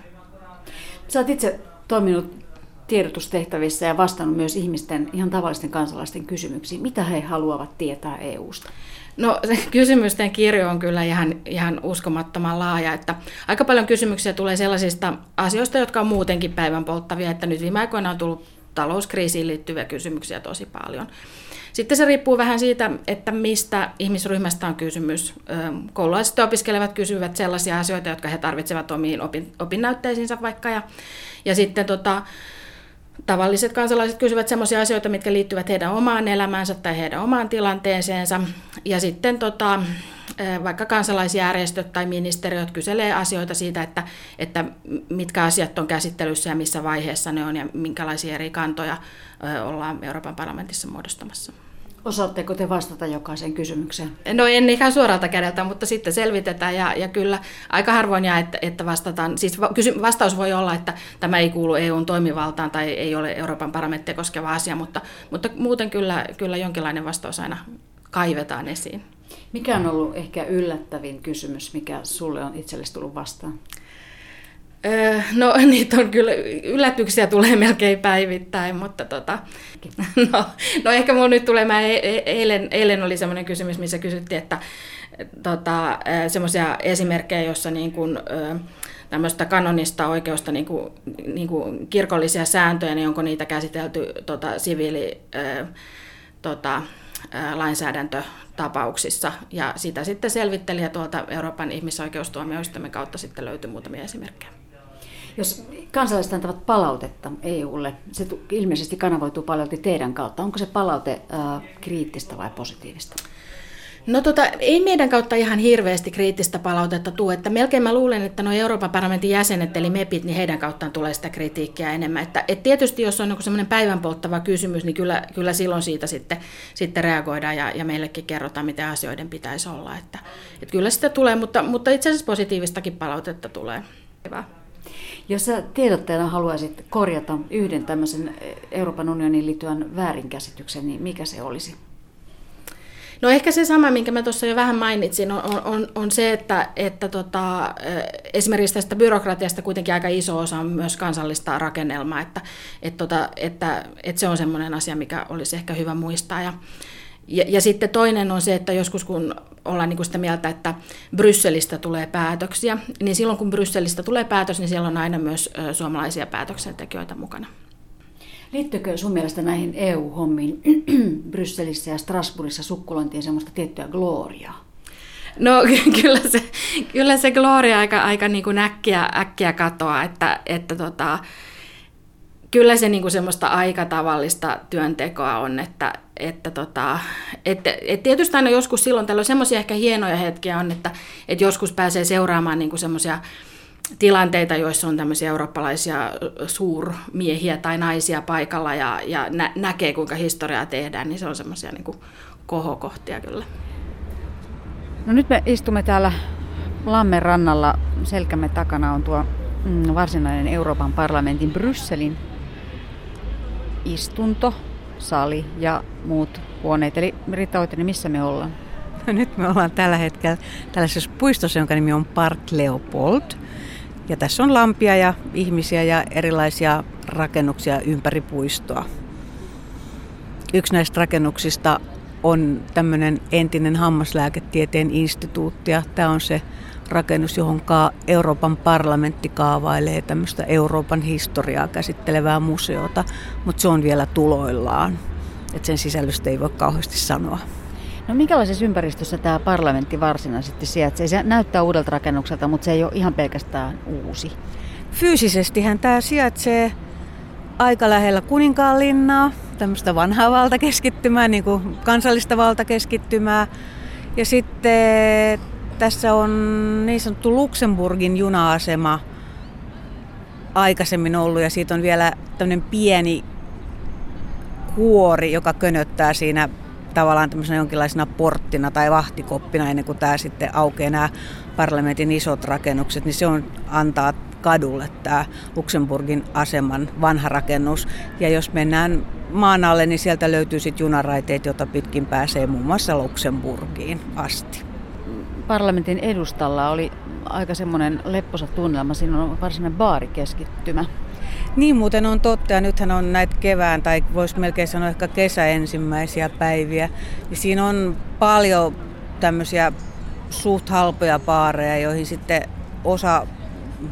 Sä oot itse toiminut tiedotustehtävissä ja vastannut myös ihmisten, ihan tavallisten kansalaisten kysymyksiin. Mitä he haluavat tietää EUsta? No se kysymysten kirjo on kyllä ihan, ihan uskomattoman laaja, että aika paljon kysymyksiä tulee sellaisista asioista, jotka on muutenkin päivän polttavia, että nyt viime aikoina on tullut talouskriisiin liittyviä kysymyksiä tosi paljon. Sitten se riippuu vähän siitä, että mistä ihmisryhmästä on kysymys. Koululaiset opiskelevat kysyvät sellaisia asioita, jotka he tarvitsevat omiin opin, opinnäytteisiinsä vaikka. Ja, ja sitten tota, tavalliset kansalaiset kysyvät sellaisia asioita, mitkä liittyvät heidän omaan elämäänsä tai heidän omaan tilanteeseensa. Ja sitten tota, vaikka kansalaisjärjestöt tai ministeriöt kyselee asioita siitä, että, että mitkä asiat on käsittelyssä ja missä vaiheessa ne on ja minkälaisia eri kantoja ollaan Euroopan parlamentissa muodostamassa. Osaatteko te vastata jokaiseen kysymykseen? No en ihan suoralta kädeltä, mutta sitten selvitetään ja, ja kyllä aika harvoin jää, että, että vastataan. Siis vastaus voi olla, että tämä ei kuulu EUn toimivaltaan tai ei ole Euroopan parlamenttia koskeva asia, mutta, mutta muuten kyllä, kyllä jonkinlainen vastaus aina kaivetaan esiin. Mikä on ollut ehkä yllättävin kysymys, mikä sulle on itsellesi tullut vastaan? No niitä on kyllä, yllätyksiä tulee melkein päivittäin, mutta tota, no, no ehkä mulla nyt tulee, mä e-, e-, eilen, eilen oli semmoinen kysymys, missä kysyttiin, että tota, semmoisia esimerkkejä, jossa niin kuin, tämmöistä kanonista oikeusta, niin kuin, niin kuin kirkollisia sääntöjä, niin onko niitä käsitelty tota, siviili, tota, lainsäädäntötapauksissa. Ja sitä sitten selvittelijä tuolta Euroopan ihmisoikeustuomioistuimen kautta sitten löytyi muutamia esimerkkejä. Jos kansalaiset antavat palautetta EUlle, se ilmeisesti kanavoituu paljon teidän kautta. Onko se palaute äh, kriittistä vai positiivista? No tota, ei meidän kautta ihan hirveästi kriittistä palautetta tule, että melkein mä luulen, että nuo Euroopan parlamentin jäsenet eli MEPit, niin heidän kauttaan tulee sitä kritiikkiä enemmän. Että, et tietysti jos on semmoinen päivän polttava kysymys, niin kyllä, kyllä silloin siitä sitten, sitten reagoidaan ja, ja meillekin kerrotaan, miten asioiden pitäisi olla. Että, et kyllä sitä tulee, mutta, mutta itse asiassa positiivistakin palautetta tulee. Hyvä. Jos sä tiedottajana haluaisit korjata yhden tämmöisen Euroopan unionin liittyvän väärinkäsityksen, niin mikä se olisi? No ehkä se sama, minkä mä tuossa jo vähän mainitsin, on, on, on se, että, että tota, esimerkiksi tästä byrokratiasta kuitenkin aika iso osa on myös kansallista rakennelmaa, että, että, tota, että, että se on semmoinen asia, mikä olisi ehkä hyvä muistaa. Ja, ja, ja sitten toinen on se, että joskus kun ollaan niin kuin sitä mieltä, että Brysselistä tulee päätöksiä, niin silloin kun Brysselistä tulee päätös, niin siellä on aina myös suomalaisia päätöksentekijöitä mukana. Liittyykö sun mielestä näihin EU-hommiin Brysselissä ja Strasbourgissa sukkulointiin semmoista tiettyä gloriaa? No kyllä se, kyllä se gloria aika, aika niin kuin äkkiä, äkkiä katoaa, että, että tota, kyllä se niin kuin semmoista aika tavallista työntekoa on, että, että tota, että, että tietysti aina joskus silloin tällöin semmoisia ehkä hienoja hetkiä on, että, että joskus pääsee seuraamaan niin kuin semmoisia tilanteita, joissa on tämmöisiä eurooppalaisia suurmiehiä tai naisia paikalla ja, ja nä- näkee, kuinka historiaa tehdään, niin se on semmoisia niin kohokohtia kyllä. No nyt me istumme täällä Lammen rannalla. Selkämme takana on tuo mm, varsinainen Euroopan parlamentin Brysselin istunto, sali ja muut huoneet. Eli Ritta Oitinen, missä me ollaan? No nyt me ollaan tällä hetkellä tällaisessa puistossa, jonka nimi on Park Leopold. Ja tässä on lampia ja ihmisiä ja erilaisia rakennuksia ympäri puistoa. Yksi näistä rakennuksista on tämmöinen entinen hammaslääketieteen instituutti ja tämä on se rakennus, johon Euroopan parlamentti kaavailee tämmöistä Euroopan historiaa käsittelevää museota, mutta se on vielä tuloillaan. Et sen sisällöstä ei voi kauheasti sanoa. No minkälaisessa ympäristössä tämä parlamentti varsinaisesti sijaitsee? Se näyttää uudelta rakennukselta, mutta se ei ole ihan pelkästään uusi. Fyysisestihän tämä sijaitsee aika lähellä kuninkaanlinnaa, tämmöistä vanhaa valtakeskittymää, niin kuin kansallista valtakeskittymää. Ja sitten tässä on niin sanottu Luxemburgin juna-asema aikaisemmin ollut ja siitä on vielä tämmöinen pieni kuori, joka könöttää siinä tavallaan tämmöisenä jonkinlaisena porttina tai vahtikoppina ennen kuin tämä sitten aukeaa nämä parlamentin isot rakennukset, niin se on antaa kadulle tämä Luxemburgin aseman vanha rakennus. Ja jos mennään maan alle, niin sieltä löytyy sitten junaraiteet, jota pitkin pääsee muun muassa Luxemburgiin asti. Parlamentin edustalla oli aika semmoinen lepposa tunnelma. Siinä on varsinainen baarikeskittymä. Niin muuten on totta, ja nythän on näitä kevään, tai voisi melkein sanoa ehkä kesä ensimmäisiä päiviä. Ja siinä on paljon tämmöisiä suht halpoja baareja, joihin sitten osa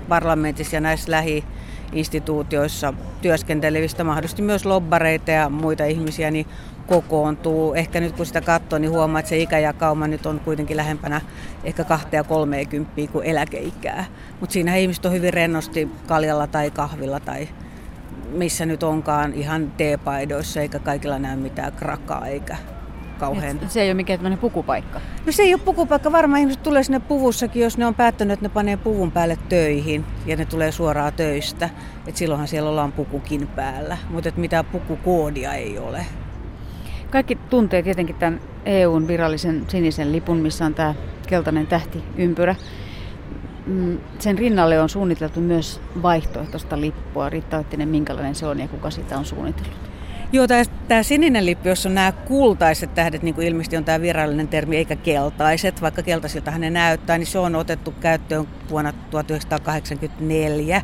parlamentissa ja näissä lähiinstituutioissa työskentelevistä, mahdollisesti myös lobbareita ja muita ihmisiä, niin kokoontuu. Ehkä nyt kun sitä katsoo, niin huomaa, että se ikäjakauma nyt on kuitenkin lähempänä ehkä 2 ja 30 kuin eläkeikää. Mutta siinä ihmiset on hyvin rennosti kaljalla tai kahvilla tai missä nyt onkaan ihan teepaidoissa, eikä kaikilla näy mitään krakaa eikä kauhean. Se ei ole mikään tämmöinen pukupaikka. No se ei ole pukupaikka. Varmaan ihmiset tulee sinne puvussakin, jos ne on päättänyt, että ne panee puvun päälle töihin ja ne tulee suoraan töistä. Et silloinhan siellä ollaan pukukin päällä, mutta mitään pukukoodia ei ole. Kaikki tuntee tietenkin tämän EUn virallisen sinisen lipun, missä on tämä keltainen tähti ympyrä. Mm, sen rinnalle on suunniteltu myös vaihtoehtoista lippua. Riitta Oittinen, minkälainen se on ja kuka sitä on suunnitellut? Joo, tämä sininen lippu, jossa on nämä kultaiset tähdet, niin kuin ilmeisesti on tämä virallinen termi, eikä keltaiset, vaikka keltaisiltahan ne näyttää, niin se on otettu käyttöön vuonna 1984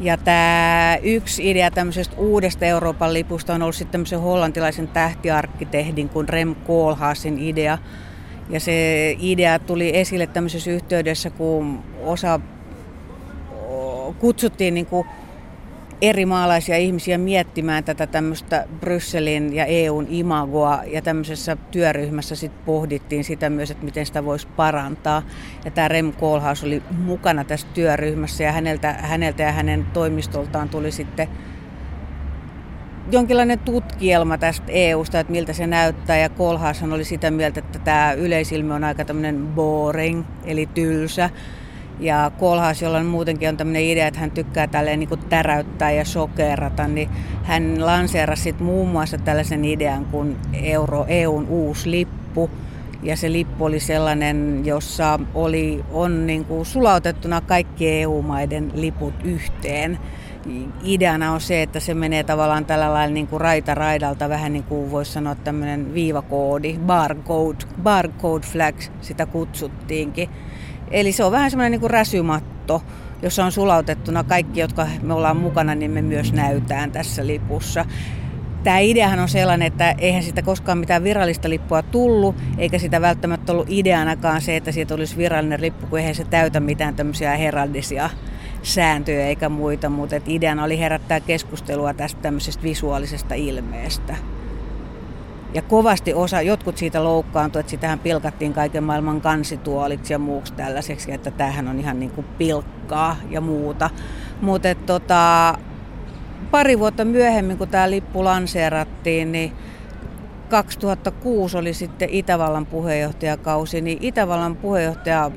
ja tämä yksi idea tämmöisestä uudesta Euroopan lipusta on ollut sitten tämmöisen hollantilaisen tähtiarkkitehdin kuin Rem Koolhaasin idea. Ja se idea tuli esille tämmöisessä yhteydessä, kun osa kutsuttiin niin kuin eri maalaisia ihmisiä miettimään tätä tämmöistä Brysselin ja EUn imagoa ja tämmöisessä työryhmässä sitten pohdittiin sitä myös, että miten sitä voisi parantaa. Ja tämä Rem Koolhaus oli mukana tässä työryhmässä ja häneltä, häneltä ja hänen toimistoltaan tuli sitten jonkinlainen tutkielma tästä EUsta, että miltä se näyttää. Ja Kolhaashan oli sitä mieltä, että tämä yleisilmi on aika tämmöinen boring, eli tylsä. Ja Kolhaas, jolla muutenkin on tämmöinen idea, että hän tykkää tälleen niin kuin täräyttää ja sokerata, niin hän lanseerasi muun muassa tällaisen idean kuin Euro, EUn uusi lippu. Ja se lippu oli sellainen, jossa oli, on niin kuin sulautettuna kaikki EU-maiden liput yhteen ideana on se, että se menee tavallaan tällä lailla niin kuin raita raidalta, vähän niin kuin voisi sanoa tämmöinen viivakoodi, barcode, barcode flag sitä kutsuttiinkin. Eli se on vähän semmoinen niin kuin räsymatto, jossa on sulautettuna kaikki, jotka me ollaan mukana, niin me myös näytään tässä lipussa. Tämä ideahan on sellainen, että eihän sitä koskaan mitään virallista lippua tullut, eikä sitä välttämättä ollut ideanakaan se, että siitä olisi virallinen lippu, kun eihän se täytä mitään tämmöisiä heraldisia sääntöjä eikä muita, mutta ideana oli herättää keskustelua tästä tämmöisestä visuaalisesta ilmeestä. Ja kovasti osa, jotkut siitä loukkaantui, että sitähän pilkattiin kaiken maailman kansituoliksi ja muuksi tällaiseksi, että tämähän on ihan niin kuin pilkkaa ja muuta. Mutta tota, pari vuotta myöhemmin, kun tämä lippu lanseerattiin, niin 2006 oli sitten Itävallan puheenjohtajakausi, niin Itävallan puheenjohtaja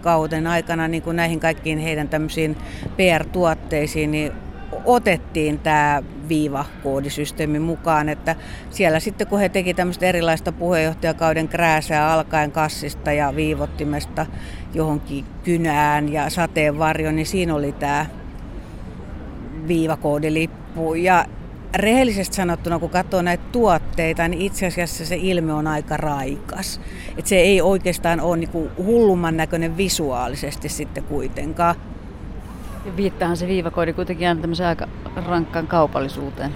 kauden aikana niin kuin näihin kaikkiin heidän tämmöisiin PR-tuotteisiin, niin otettiin tämä viivakoodisysteemi mukaan, että siellä sitten kun he teki tämmöistä erilaista puheenjohtajakauden krääsää alkaen kassista ja viivottimesta johonkin kynään ja sateenvarjon, niin siinä oli tämä viivakoodilippu. Ja rehellisesti sanottuna, kun katsoo näitä tuotteita, niin itse asiassa se ilme on aika raikas. Et se ei oikeastaan ole niinku hullumman näköinen visuaalisesti sitten kuitenkaan. Ja viittaahan se viivakoodi kuitenkin aina tämmöiseen aika rankkaan kaupallisuuteen.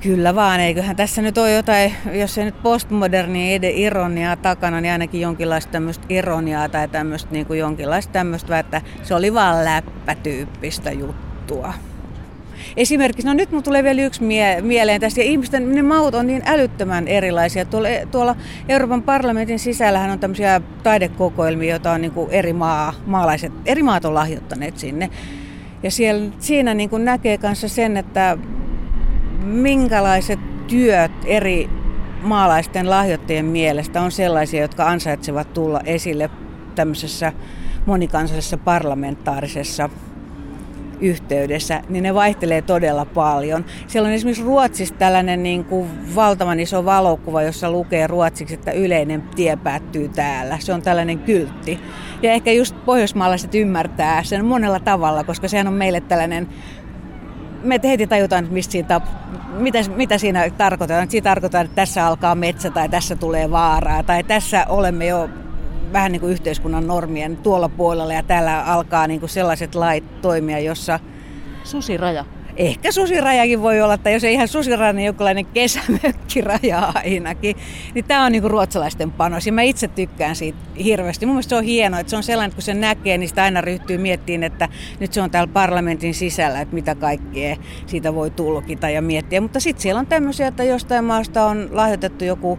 Kyllä vaan, eiköhän tässä nyt ole jotain, jos ei nyt postmodernia ironiaa takana, niin ainakin jonkinlaista tämmöistä ironiaa tai tämmöistä niin kuin jonkinlaista tämmöistä, että se oli vaan läppätyyppistä juttua. Esimerkiksi, no nyt mun tulee vielä yksi mie- mieleen tästä, ja ihmisten ne maut on niin älyttömän erilaisia. Tuolla, tuolla Euroopan parlamentin sisällähän on tämmöisiä taidekokoelmia, joita on niin kuin eri, maa, maalaiset, eri maat on lahjoittaneet sinne. Ja siellä, siinä niin kuin näkee kanssa sen, että minkälaiset työt eri maalaisten lahjoittajien mielestä on sellaisia, jotka ansaitsevat tulla esille tämmöisessä monikansallisessa parlamentaarisessa yhteydessä, niin ne vaihtelee todella paljon. Siellä on esimerkiksi Ruotsissa tällainen niin kuin valtavan iso valokuva, jossa lukee ruotsiksi, että yleinen tie päättyy täällä. Se on tällainen kyltti. Ja ehkä just pohjoismaalaiset ymmärtää sen monella tavalla, koska sehän on meille tällainen me heti tajutaan, mistä siitä, mitä, mitä siinä tarkoitetaan. Siinä tarkoitetaan, että tässä alkaa metsä tai tässä tulee vaaraa tai tässä olemme jo vähän niin kuin yhteiskunnan normien tuolla puolella ja täällä alkaa niin kuin sellaiset lait toimia, jossa... Susiraja. Ehkä susirajakin voi olla, tai jos ei ihan susiraja, niin jokinlainen kesämökkiraja ainakin. Niin tämä on niinku ruotsalaisten panos ja mä itse tykkään siitä hirveästi. Mun mielestä se on hienoa, että se on sellainen, että kun se näkee, niin sitä aina ryhtyy miettimään, että nyt se on täällä parlamentin sisällä, että mitä kaikkea siitä voi tulkita ja miettiä. Mutta sitten siellä on tämmöisiä, että jostain maasta on lahjoitettu joku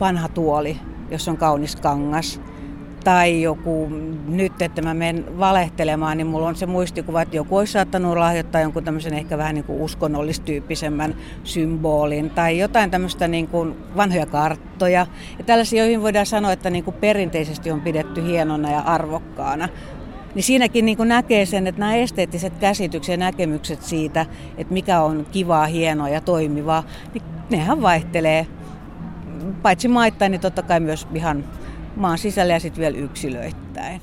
vanha tuoli, jos on kaunis kangas. Tai joku, nyt että mä menen valehtelemaan, niin mulla on se muistikuva, että joku olisi saattanut lahjoittaa jonkun tämmöisen ehkä vähän niin kuin uskonnollistyyppisemmän symbolin. Tai jotain tämmöistä niin kuin vanhoja karttoja. Ja tällaisia, joihin voidaan sanoa, että niin kuin perinteisesti on pidetty hienona ja arvokkaana. Niin siinäkin niin kuin näkee sen, että nämä esteettiset käsitykset ja näkemykset siitä, että mikä on kivaa, hienoa ja toimivaa, niin nehän vaihtelee paitsi maittain, niin totta kai myös ihan maan sisällä ja sitten vielä yksilöittäin.